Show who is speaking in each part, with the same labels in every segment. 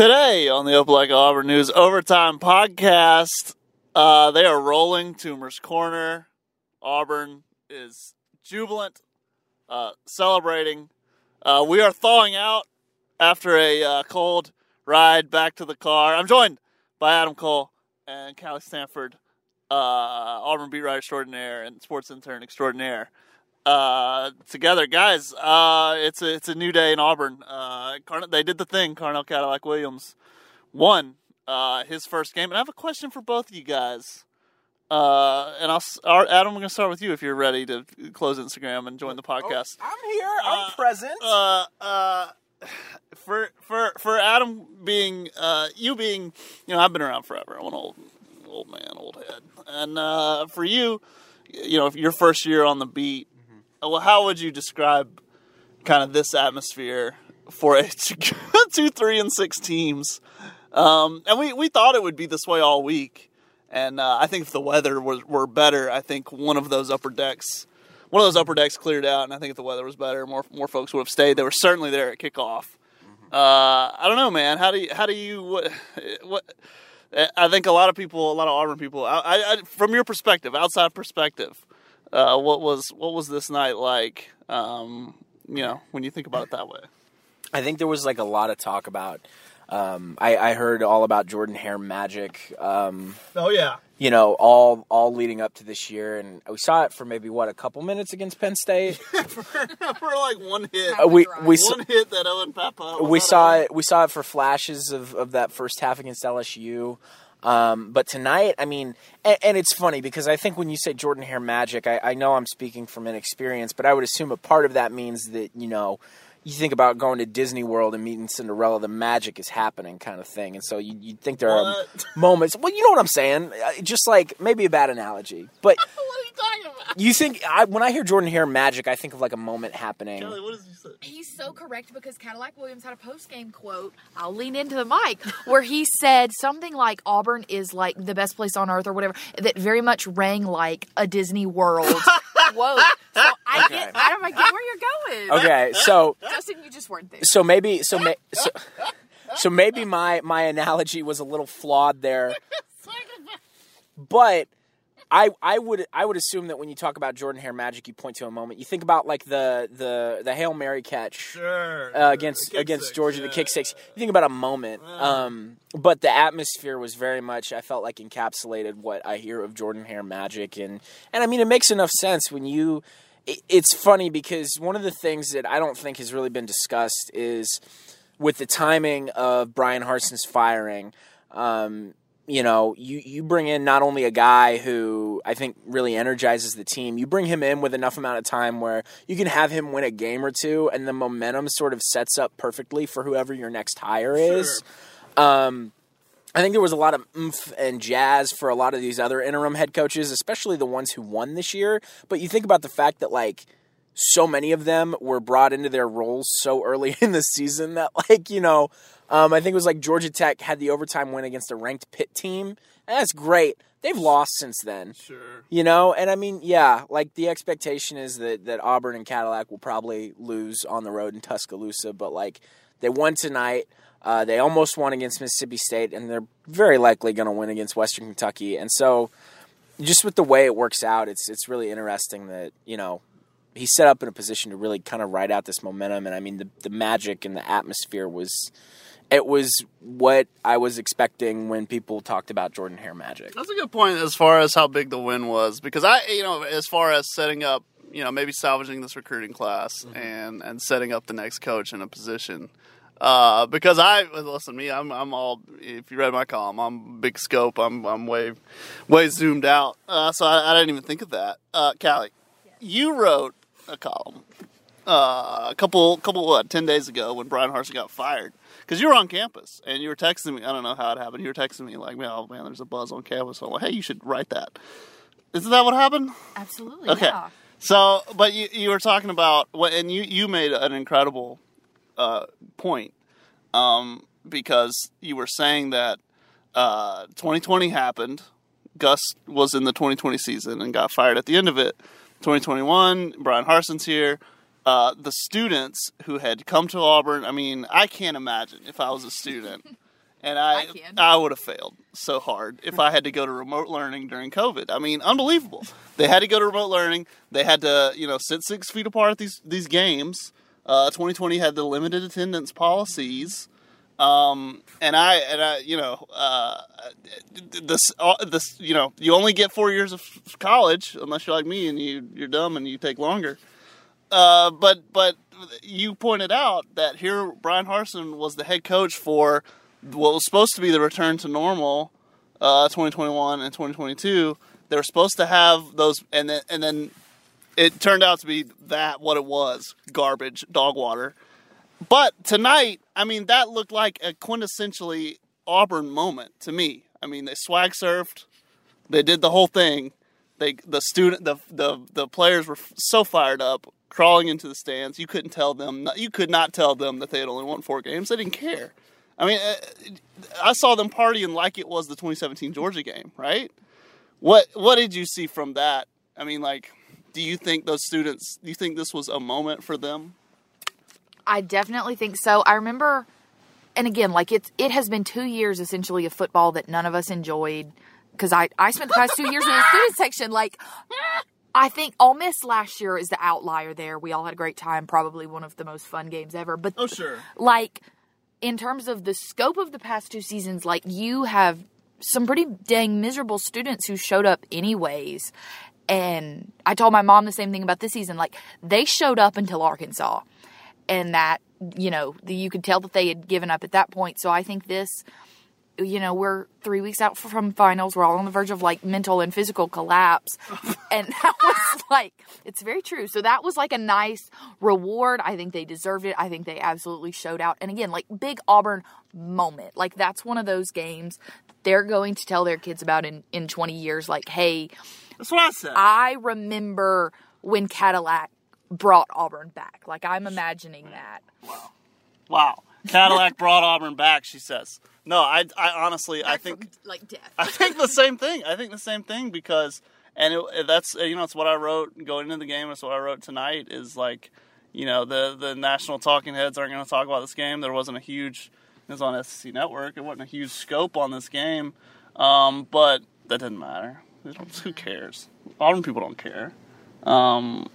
Speaker 1: Today on the Opelika Auburn News Overtime Podcast, uh, they are rolling Toomer's Corner. Auburn is jubilant, uh, celebrating. Uh, we are thawing out after a uh, cold ride back to the car. I'm joined by Adam Cole and Callie Stanford, uh, Auburn beat writer extraordinaire and sports intern extraordinaire. Uh, together, guys, uh, it's a it's a new day in Auburn. Uh, Carn- they did the thing. Carnell Cadillac Williams won uh, his first game, and I have a question for both of you guys. Uh, and I'll Adam, I'm going to start with you if you're ready to close Instagram and join the podcast.
Speaker 2: I'm here. I'm
Speaker 1: Uh,
Speaker 2: present.
Speaker 1: uh, uh, for for for Adam being uh, you being you know I've been around forever. I'm an old old man, old head, and uh, for you, you know, your first year on the beat, well, how would you describe kind of this atmosphere for a two, three, and six teams? Um, and we we thought it would be this way all week, and uh, I think if the weather was were better, I think one of those upper decks one of those upper decks cleared out, and I think if the weather was better, more more folks would have stayed. They were certainly there at kickoff. Uh, I don't know, man. How do you how do you what, what? I think a lot of people, a lot of Auburn people, I, I, from your perspective, outside perspective, uh, what was what was this night like? Um, you know, when you think about it that way.
Speaker 2: I think there was like a lot of talk about. Um, I, I heard all about Jordan Hare magic. Um,
Speaker 1: Oh yeah,
Speaker 2: you know, all all leading up to this year, and we saw it for maybe what a couple minutes against Penn State.
Speaker 1: for like one hit,
Speaker 2: Uh, we we saw,
Speaker 1: one hit that Owen Pappoe.
Speaker 2: we saw it we saw it for flashes of, of that first half against LSU. Um, but tonight, I mean, and, and it's funny because I think when you say Jordan Hare magic, I, I know I'm speaking from inexperience, but I would assume a part of that means that you know you think about going to Disney World and meeting Cinderella, the magic is happening, kind of thing, and so you you think there are
Speaker 1: What?
Speaker 2: moments. Well, you know what I'm saying? Uh, Just like maybe a bad analogy, but
Speaker 1: What are you talking about?
Speaker 2: you think I, when I hear Jordan Hare magic, I think of like a moment happening.
Speaker 1: Callie, what did you?
Speaker 3: He's so correct because Cadillac Williams had a post game quote. I'll lean into the mic where he said something like Auburn is like the best place on earth or whatever that very much rang like a Disney World quote. So I
Speaker 2: Okay.
Speaker 3: get, Adam, I get where you're going.
Speaker 2: Okay, so
Speaker 3: Justin, you just weren't there.
Speaker 2: so maybe so may, so, so maybe my my analogy was a little flawed there but I I would I would assume that when you talk about Jordan Hare magic you point to a moment you think about like the the the Hail Mary catch
Speaker 1: Sure.
Speaker 2: uh, against against Georgia, the kick six. You think about a moment, um, but the atmosphere was very much. I felt like encapsulated what I hear of Jordan Hare magic, and and I mean it makes enough sense when you. it- It's funny because one of the things that I don't think has really been discussed is with the timing of Bryan Harsin's firing. Um, you know, you, you bring in not only a guy who I think really energizes the team, you bring him in with enough amount of time where you can have him win a game or two, and the momentum sort of sets up perfectly for whoever your next hire is. Um, I think there was a lot of oomph and jazz for a lot of these other interim head coaches, especially the ones who won this year. But you think about the fact that, like, so many of them were brought into their roles so early in the season that, like, you know, um, I think it was like Georgia Tech had the overtime win against a ranked Pitt team. And that's great. They've lost since then.
Speaker 1: Sure.
Speaker 2: You know, and I mean, yeah, like the expectation is that, that Auburn and Cadillac will probably lose on the road in Tuscaloosa, but like they won tonight. Uh, they almost won against Mississippi State, and they're very likely going to win against Western Kentucky. And so, just with the way it works out, it's it's really interesting that you know he's set up in a position to really kind of ride out this momentum. And I mean, the the magic and the atmosphere was it was what I was expecting when people talked about Jordan Hare magic.
Speaker 1: That's a good point as far as how big the win was because I, you know, as far as setting up, you know, maybe salvaging this recruiting class and and setting up the next coach in a position. Uh, because I listen, me, I'm I'm all. If you read my column, I'm big scope. I'm I'm way way zoomed out. Uh, so I, I didn't even think of that. Uh, Callie, you wrote a column uh, a couple couple what ten days ago when Bryan Harsin got fired because you were on campus and you were texting me. I don't know how it happened. You were texting me like, "Oh man, there's a buzz on campus." So I'm like, "Hey, you should write that." Isn't that what happened?
Speaker 3: Absolutely.
Speaker 1: Okay.
Speaker 3: Yeah.
Speaker 1: So, but you you were talking about what, and you you made an incredible uh, point um, because you were saying that uh, 2020 happened. Gus was in the 2020 season and got fired at the end of it. 2021, Bryan Harsin's here. Uh, the students who had come to Auburn, I mean, I can't imagine if I was a student and I
Speaker 3: I.
Speaker 1: I would have failed so hard if I had to go to remote learning during COVID. I mean, unbelievable. They had to go to remote learning. They had to you know sit six feet apart at these these games. Uh, 2020 had the limited attendance policies. Um, and I, and I, you know, uh, this, uh, this, you know, you only get four years of college unless you're like me and you, you're dumb and you take longer. Uh, but, but you pointed out that here Bryan Harsin was the head coach for what was supposed to be the return to normal, uh, 2021 and 2022. They were supposed to have those, and then, and then it turned out to be that what it was garbage, dog water. But tonight, I mean, that looked like a quintessentially Auburn moment to me. I mean, they swag surfed, they did the whole thing. They the student the the the players were so fired up, crawling into the stands. You couldn't tell them. You could not tell them that they had only won four games. They didn't care. I mean, uh, I saw them partying like it was the 2017 Georgia game, right? What what did you see from that? I mean, like, do you think those students? Do you think this was a moment for them?
Speaker 3: I definitely think so. I remember, and again, like it's it has been two years essentially of football that none of us enjoyed because I I spent the past two years in the student section. Like, I think Ole Miss last year is the outlier there. We all had a great time, probably one of the most fun games ever. But
Speaker 1: Oh, sure.
Speaker 3: like in terms of the scope of the past two seasons, like you have some pretty dang miserable students who showed up anyways. And I told my mom the same thing about this season. Like they showed up until Arkansas, and that you know the, you could tell that they had given up at that point. So I think this, you know, we're three weeks out from finals. We're all on the verge of like mental and physical collapse, and that was like it's very true. So that was like a nice reward. I think they deserved it. I think they absolutely showed out. And again, like big Auburn moment. Like that's one of those games they're going to tell their kids about in in 20 years. Like, hey,
Speaker 1: That's what I said.
Speaker 3: I remember when Cadillac brought Auburn back. Like I'm imagining that.
Speaker 1: wow. Cadillac brought Auburn back. She says. No, I, I honestly, I think,
Speaker 3: like death.
Speaker 1: I think the same thing. I think the same thing because, and it, that's you know, it's what I wrote going into the game. It's what I wrote tonight. Is like, you know, the the national talking heads aren't going to talk about this game. There wasn't a huge. It was on SEC Network. It wasn't a huge scope on this game, um, but that didn't matter. Who cares? Auburn people don't care. Um,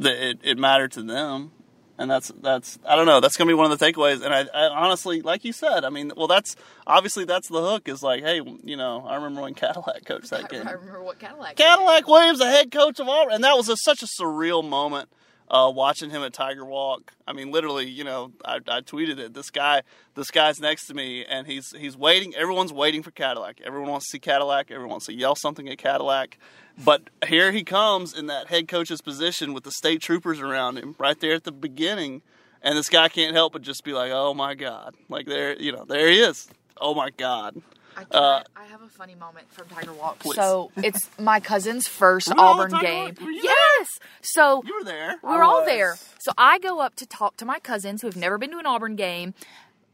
Speaker 1: it it mattered to them, and that's that's I don't know. That's gonna be one of the takeaways. And I, I honestly, like you said, I mean, well, that's obviously that's the hook. Is like, hey, you know, I remember when Cadillac coached that game.
Speaker 3: I remember what Cadillac.
Speaker 1: Cadillac Williams, the head coach of Auburn, and that was a, such a surreal moment. Uh, watching him at Tiger Walk, I mean, literally, you know, I, I tweeted it. This guy, this guy's next to me, and he's he's waiting. Everyone's waiting for Cadillac. Everyone wants to see Cadillac. Everyone wants to yell something at Cadillac. But here he comes in that head coach's position with the state troopers around him, right there at the beginning, and this guy can't help but just be like, "Oh my god!" Like there, you know, there he is. Oh my god.
Speaker 3: I, can,
Speaker 1: Uh,
Speaker 3: I have a funny moment from Tiger Walk.
Speaker 1: Please.
Speaker 3: So it's my cousin's first
Speaker 1: we
Speaker 3: Auburn
Speaker 1: Tiger
Speaker 3: game.
Speaker 1: Walk? Were you
Speaker 3: Yes. So
Speaker 1: You were there.
Speaker 3: we were all there. So I go up to talk to my cousins who have never been to an Auburn game.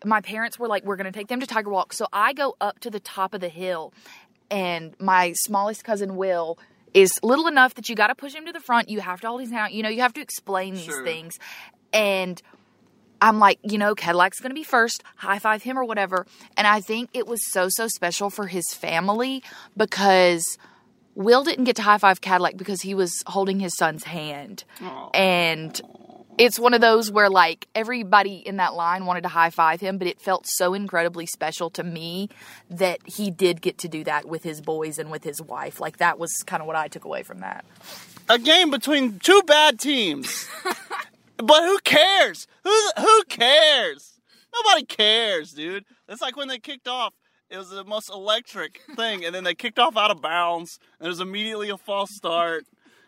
Speaker 3: My parents were like, "We're going to take them to Tiger Walk." So I go up to the top of the hill, and my smallest cousin Will is little enough that you got to push him to the front. You have to hold his hand. You know, you have to explain these
Speaker 1: Sure.
Speaker 3: things, and I'm like, you know, Cadillac's going to be first, high five him or whatever. And I think it was so, so special for his family because Will didn't get to high five Cadillac because he was holding his son's hand. And it's one of those where, like, everybody in that line wanted to high five him, but it felt so incredibly special to me that he did get to do that with his boys and with his wife. Like, that was kind of what I took away from that.
Speaker 1: a game between two bad teams. but who cares? Who who cares? Nobody cares, dude. It's like when they kicked off. It was the most electric thing, and then they kicked off out of bounds, and was immediately a false start,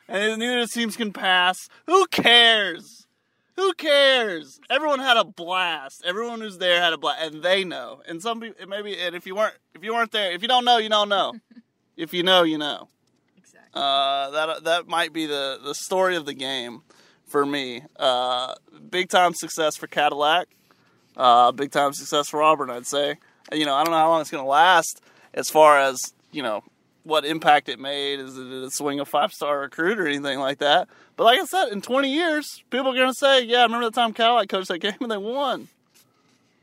Speaker 1: and neither of the teams can pass. Who cares? Who cares? Everyone had a blast. Everyone who's there had a blast, and they know. And some people, maybe, and if you weren't, if you weren't there, if you don't know, you don't know. if you know, you know.
Speaker 3: Exactly.
Speaker 1: Uh, that that might be the the story of the game for me. Uh, big time success for Cadillac. Uh, big time success for Auburn, I'd say. You know, I don't know how long it's going to last. As far as you know, what impact it made is it a swing a five star recruit or anything like that. But like I said, in 20 years, people are going to say, "Yeah, I remember the time Cadillac coached that game and they won.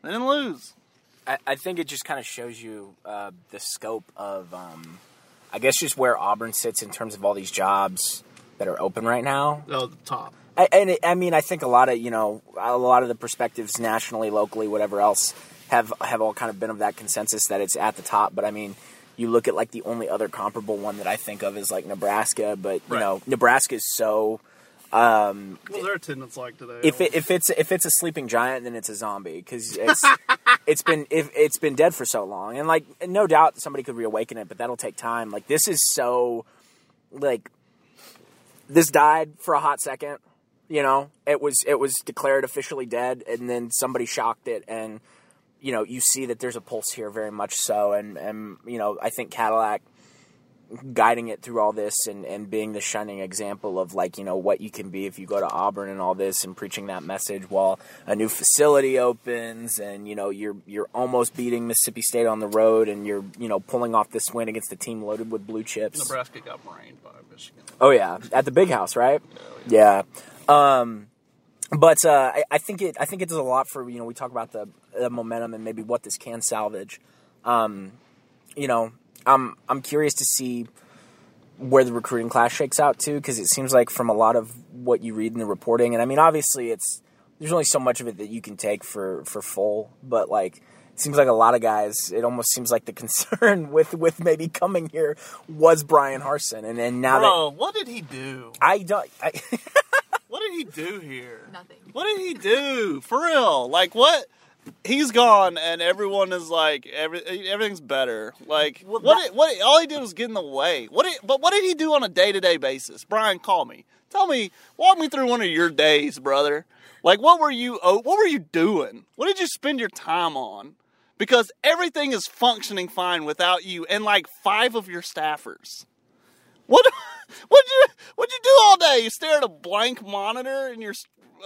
Speaker 1: They didn't lose."
Speaker 2: I, I think it just kind of shows you uh, the scope of, um, I guess, just where Auburn sits in terms of all these jobs that are open right now.
Speaker 1: Oh, the top.
Speaker 2: I, and it, I mean, I think a lot of you know, a lot of the perspectives nationally, locally, whatever else, have have all kind of been of that consensus that it's at the top. But I mean, you look at like the only other comparable one that I think of is like Nebraska, but you
Speaker 1: Right.
Speaker 2: know, Nebraska is so. Um,
Speaker 1: What's their attendance like today?
Speaker 2: if it, if it's if it's a sleeping giant, then it's a zombie because it's it's been if it's been dead for so long, and like no doubt somebody could reawaken it, but that'll take time. Like this is so like this died for a hot second. You know, it was it was declared officially dead, and then somebody shocked it, and you know you see that there's a pulse here, very much so, and and you know I think Cadillac guiding it through all this and, and being the shining example of like you know what you can be if you go to auburn and all this and preaching that message while a new facility opens and you know you're you're almost beating mississippi state on the road and you're you know pulling off this win against a team loaded with blue chips
Speaker 1: Nebraska got brained by Michigan.
Speaker 2: Oh yeah, at the big house, right? Yeah. Um, but uh, I, I think it. I think it does a lot for you know. We talk about the, the momentum and maybe what this can salvage. Um, you know, I'm I'm curious to see where the recruiting class shakes out too, because it seems like from a lot of what you read in the reporting, and I mean, obviously, it's there's only so much of it that you can take for for full, but like. It seems like a lot of guys. It almost seems like the concern with with maybe coming here was Bryan Harsin, and then now that
Speaker 1: Bro, what did he do?
Speaker 2: I don't. I,
Speaker 1: What did he do here?
Speaker 3: Nothing.
Speaker 1: What did he do? For real? Like what? He's gone, and everyone is like, every, everything's better. Like
Speaker 2: Well,
Speaker 1: what? did, what? All he did was get in the way. What? Did, but what did he do on a day to day basis? Brian, call me. Tell me. Walk me through one of your days, brother. Like what were you? Oh, what were you doing? What did you spend your time on? Because everything is functioning fine without you and like five of your staffers. What? What'd you? What'd you do all day? You stare at a blank monitor and you're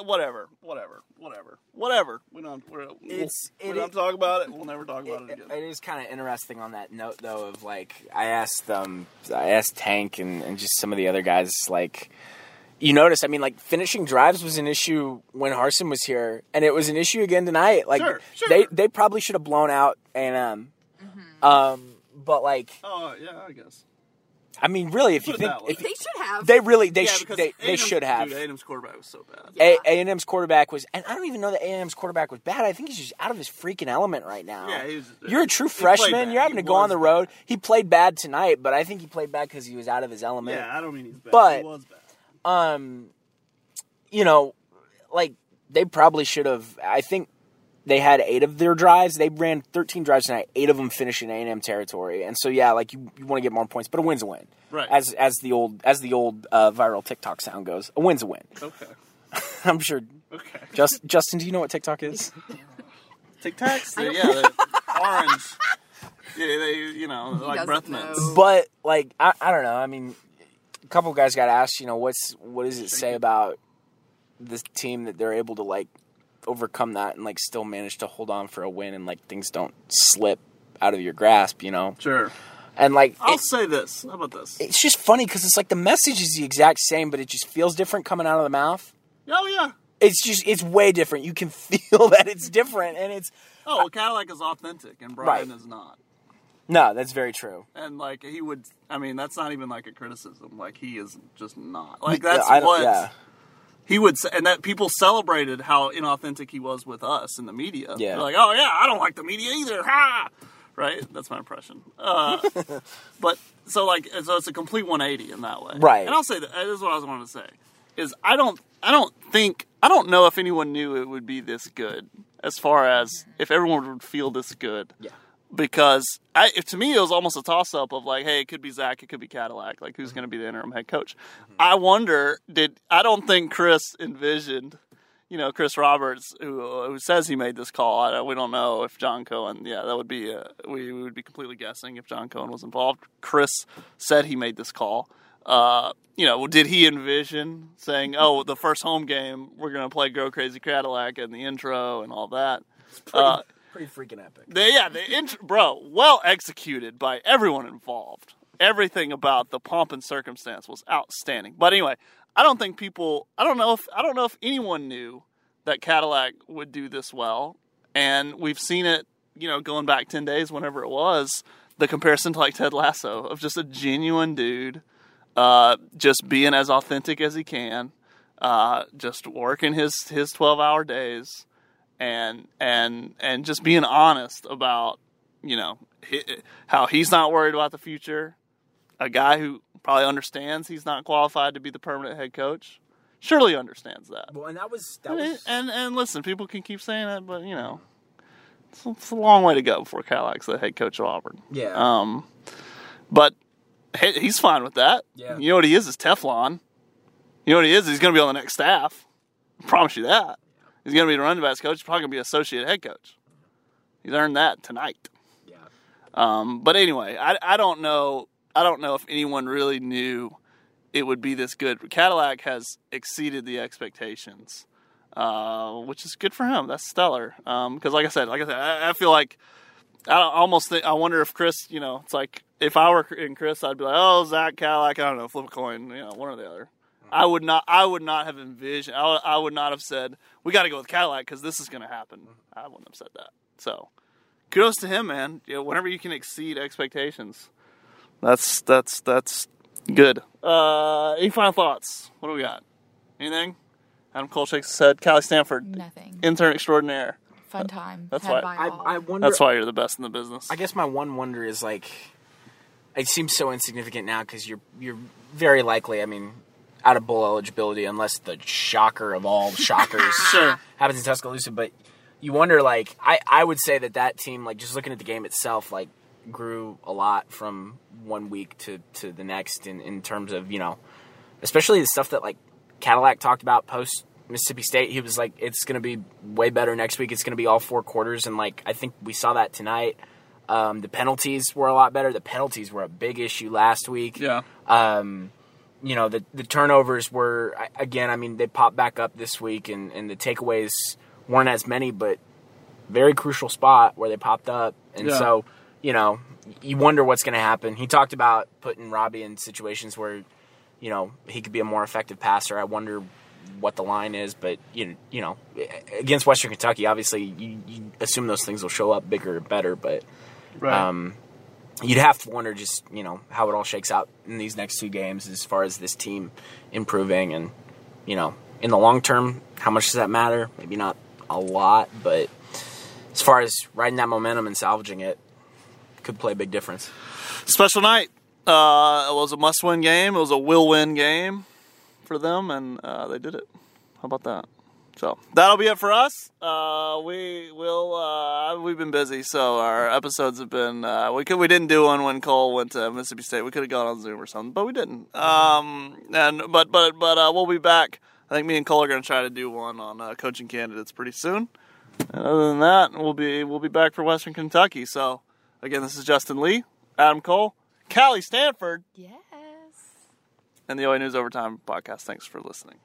Speaker 1: whatever, whatever, whatever, whatever. We don't. We're,
Speaker 2: It's-
Speaker 1: we
Speaker 2: it
Speaker 1: don't
Speaker 2: is-
Speaker 1: talk about it. We'll never talk about it
Speaker 2: it,
Speaker 1: again.
Speaker 2: it is kind of interesting on that note, though. Of like, I asked um, I asked Tank and, and just some of the other guys. Like, you notice, I mean, like finishing drives was an issue when Harsin was here, and it was an issue again tonight. Like,
Speaker 1: Sure, sure.
Speaker 2: they they probably should have blown out and um, um, but like,
Speaker 1: Oh yeah, I guess.
Speaker 2: I mean, really, if you
Speaker 1: Put it
Speaker 2: think if
Speaker 3: They should have.
Speaker 2: they really they
Speaker 1: yeah,
Speaker 2: sh- they, they
Speaker 1: A&M
Speaker 2: should have.
Speaker 1: Dude, A&M's quarterback was so bad.
Speaker 2: A and M's quarterback was, and I don't even know that A and M's quarterback was bad. I think he's just out of his freaking element right now.
Speaker 1: Yeah, he was-
Speaker 2: You're a true freshman. You're having
Speaker 1: He
Speaker 2: to go on
Speaker 1: was
Speaker 2: the
Speaker 1: bad.
Speaker 2: road. He played bad tonight, but I think he played bad because he was out of his element.
Speaker 1: Yeah, I don't mean he's bad.
Speaker 2: But-
Speaker 1: he was bad.
Speaker 2: Um, you know, like they probably should have. I think they had eight of their drives. They ran 13 drives tonight. Eight of them finished in A and M territory. And so yeah, like you, you want to get more points, but a win's a win.
Speaker 1: Right.
Speaker 2: As as the old as the old uh, viral TikTok sound goes, a win's a win.
Speaker 1: Okay.
Speaker 2: I'm sure.
Speaker 1: Okay.
Speaker 2: Just Justin, do you know what TikTok is?
Speaker 1: Tic Tacs. Yeah, the orange. Yeah, they you know like breath
Speaker 3: know.
Speaker 1: mints.
Speaker 2: but like I, I don't know. I mean, a couple guys got asked. You know, what's what does it say about this team that they're able to like overcome that and like still manage to hold on for a win and like things don't slip out of your grasp. You know,
Speaker 1: Sure.
Speaker 2: and like
Speaker 1: I'll
Speaker 2: it-
Speaker 1: say this. How about this?
Speaker 2: it's just funny because it's like the message is the exact same, but it just feels different coming out of the mouth.
Speaker 1: Oh yeah.
Speaker 2: It's just it's way different. You can feel that it's different, and it's
Speaker 1: Oh, well, Cadillac is authentic, and Brian
Speaker 2: Right.
Speaker 1: is not.
Speaker 2: no, that's very true.
Speaker 1: And like he would, I mean, that's not even like a criticism. Like he is just not. Like that's
Speaker 2: I
Speaker 1: what
Speaker 2: yeah.
Speaker 1: He would say, and that people celebrated how inauthentic he was with us in the media.
Speaker 2: Yeah.
Speaker 1: They're like, oh yeah, I don't like the media either. Ha! Right? That's my impression. Uh, but so like, so it's a complete 180 in that way.
Speaker 2: Right.
Speaker 1: And I'll say that this is what I was wanting to say is I don't, I don't think, I don't know if anyone knew it would be this good as far as if everyone would feel this good
Speaker 2: Yeah.
Speaker 1: Because I, to me it was almost a toss up of like, hey, it could be Zach, it could be Cadillac, like who's going to be the interim head coach. I wonder, did I don't think Chris envisioned, you know, Chris Roberts, who who says he made this call. I, we don't know if John Cohen. Yeah, that would be uh, we, we would be completely guessing if John Cohen was involved. Chris said he made this call. Uh, you know, did he envision saying, "Oh, the first home game, we're going to play Go Crazy Cadillac in the intro and all that"? Uh,
Speaker 2: Pretty freaking epic.
Speaker 1: the, yeah, the int- bro, well executed by everyone involved. Everything about the pomp and circumstance was outstanding. But anyway, I don't think people. I don't know if I don't know if anyone knew that Cadillac would do this well, and we've seen it you know, going back ten days, whenever it was, the comparison to like Ted Lasso of just a genuine dude, uh, just being as authentic as he can, uh, just working his his twelve hour days, and and and just being honest about you know how he's not worried about the future. A guy who probably understands he's not qualified to be the permanent head coach. Surely understands that.
Speaker 2: Well, and that was that
Speaker 1: And,
Speaker 2: was
Speaker 1: and and listen, people can keep saying that, but you know, it's, it's a long way to go before Cadillac's the head coach of Auburn.
Speaker 2: yeah.
Speaker 1: Um, but he, he's fine with that.
Speaker 2: Yeah.
Speaker 1: You know what he is is Teflon. You know what he is? He's going to be on the next staff. I promise you that. He's going to be the running backs coach. He's Probably going to be associate head coach. He's earned that tonight.
Speaker 2: yeah.
Speaker 1: Um, but anyway, I, I don't know. I don't know if anyone really knew it would be this good. Cadillac has exceeded the expectations, uh, which is good for him. That's stellar. Because, like I said, like I said, I, I feel like I almost think I wonder if Chris, you know, it's like if I were in Chris, I'd be like, oh, Zach Cadillac. I don't know, flip a coin, you know, one or the other. I would not. I would not have envisioned. I would, I would not have said we got to go with Cadillac because this is going to happen. I wouldn't have said that. So, kudos to him, man. You know, whenever you can exceed expectations, that's that's that's good. Uh, any final thoughts? What do we got? Anything? Adam Cole shakes his head. Callie Stanford,
Speaker 3: Nothing.
Speaker 1: intern extraordinaire.
Speaker 3: Fun time.
Speaker 1: That's
Speaker 3: Had
Speaker 1: why-
Speaker 2: I. I wonder.
Speaker 1: That's why you're the best in the business.
Speaker 2: I guess my one wonder is like, it seems so insignificant now because you're you're very likely. I mean, out of bowl eligibility unless the shocker of all shockers
Speaker 1: Sure.
Speaker 2: happens in Tuscaloosa. But you wonder, like, I I would say that that team, like, just looking at the game itself, like, grew a lot from one week to to the next in in terms of you know, especially the stuff that like Cadillac talked about post. Mississippi State, he was like, "It's going to be way better next week. It's going to be all four quarters." And like, I think we saw that tonight. Um, the penalties were a lot better. The penalties were a big issue last week.
Speaker 1: yeah.
Speaker 2: Um, you know, the the turnovers were again. I mean, they popped back up this week, and and the takeaways weren't as many, but very crucial spot where they popped up. And
Speaker 1: Yeah.
Speaker 2: so, you know, you wonder what's going to happen. He talked about putting Robby in situations where, you know, he could be a more effective passer. I wonder what the line is, but you you know, against Western Kentucky, obviously you, you assume those things will show up bigger, better, but
Speaker 1: Right.
Speaker 2: um, you'd have to wonder just you know how it all shakes out in these next two games as far as this team improving and you know in the long term how much does that matter maybe not a lot but as far as riding that momentum and salvaging it could play a big difference
Speaker 1: Special night. Uh, it was a must-win game. It was a will-win game for them, and uh, they did it. How about that? So that'll be it for us. Uh, we will. Uh, we've been busy, so our episodes have been. Uh, we could. We didn't do one when Cole went to Mississippi State. We could have gone on Zoom or something, but we didn't. Um, and but but but uh, we'll be back. I think me and Cole are going to try to do one on uh, coaching candidates pretty soon. And other than that, we'll be we'll be back for Western Kentucky. So again, this is Justin Lee, Adam Cole, Callie Stanford,
Speaker 3: yes.
Speaker 1: and the OA News Overtime podcast. Thanks for listening.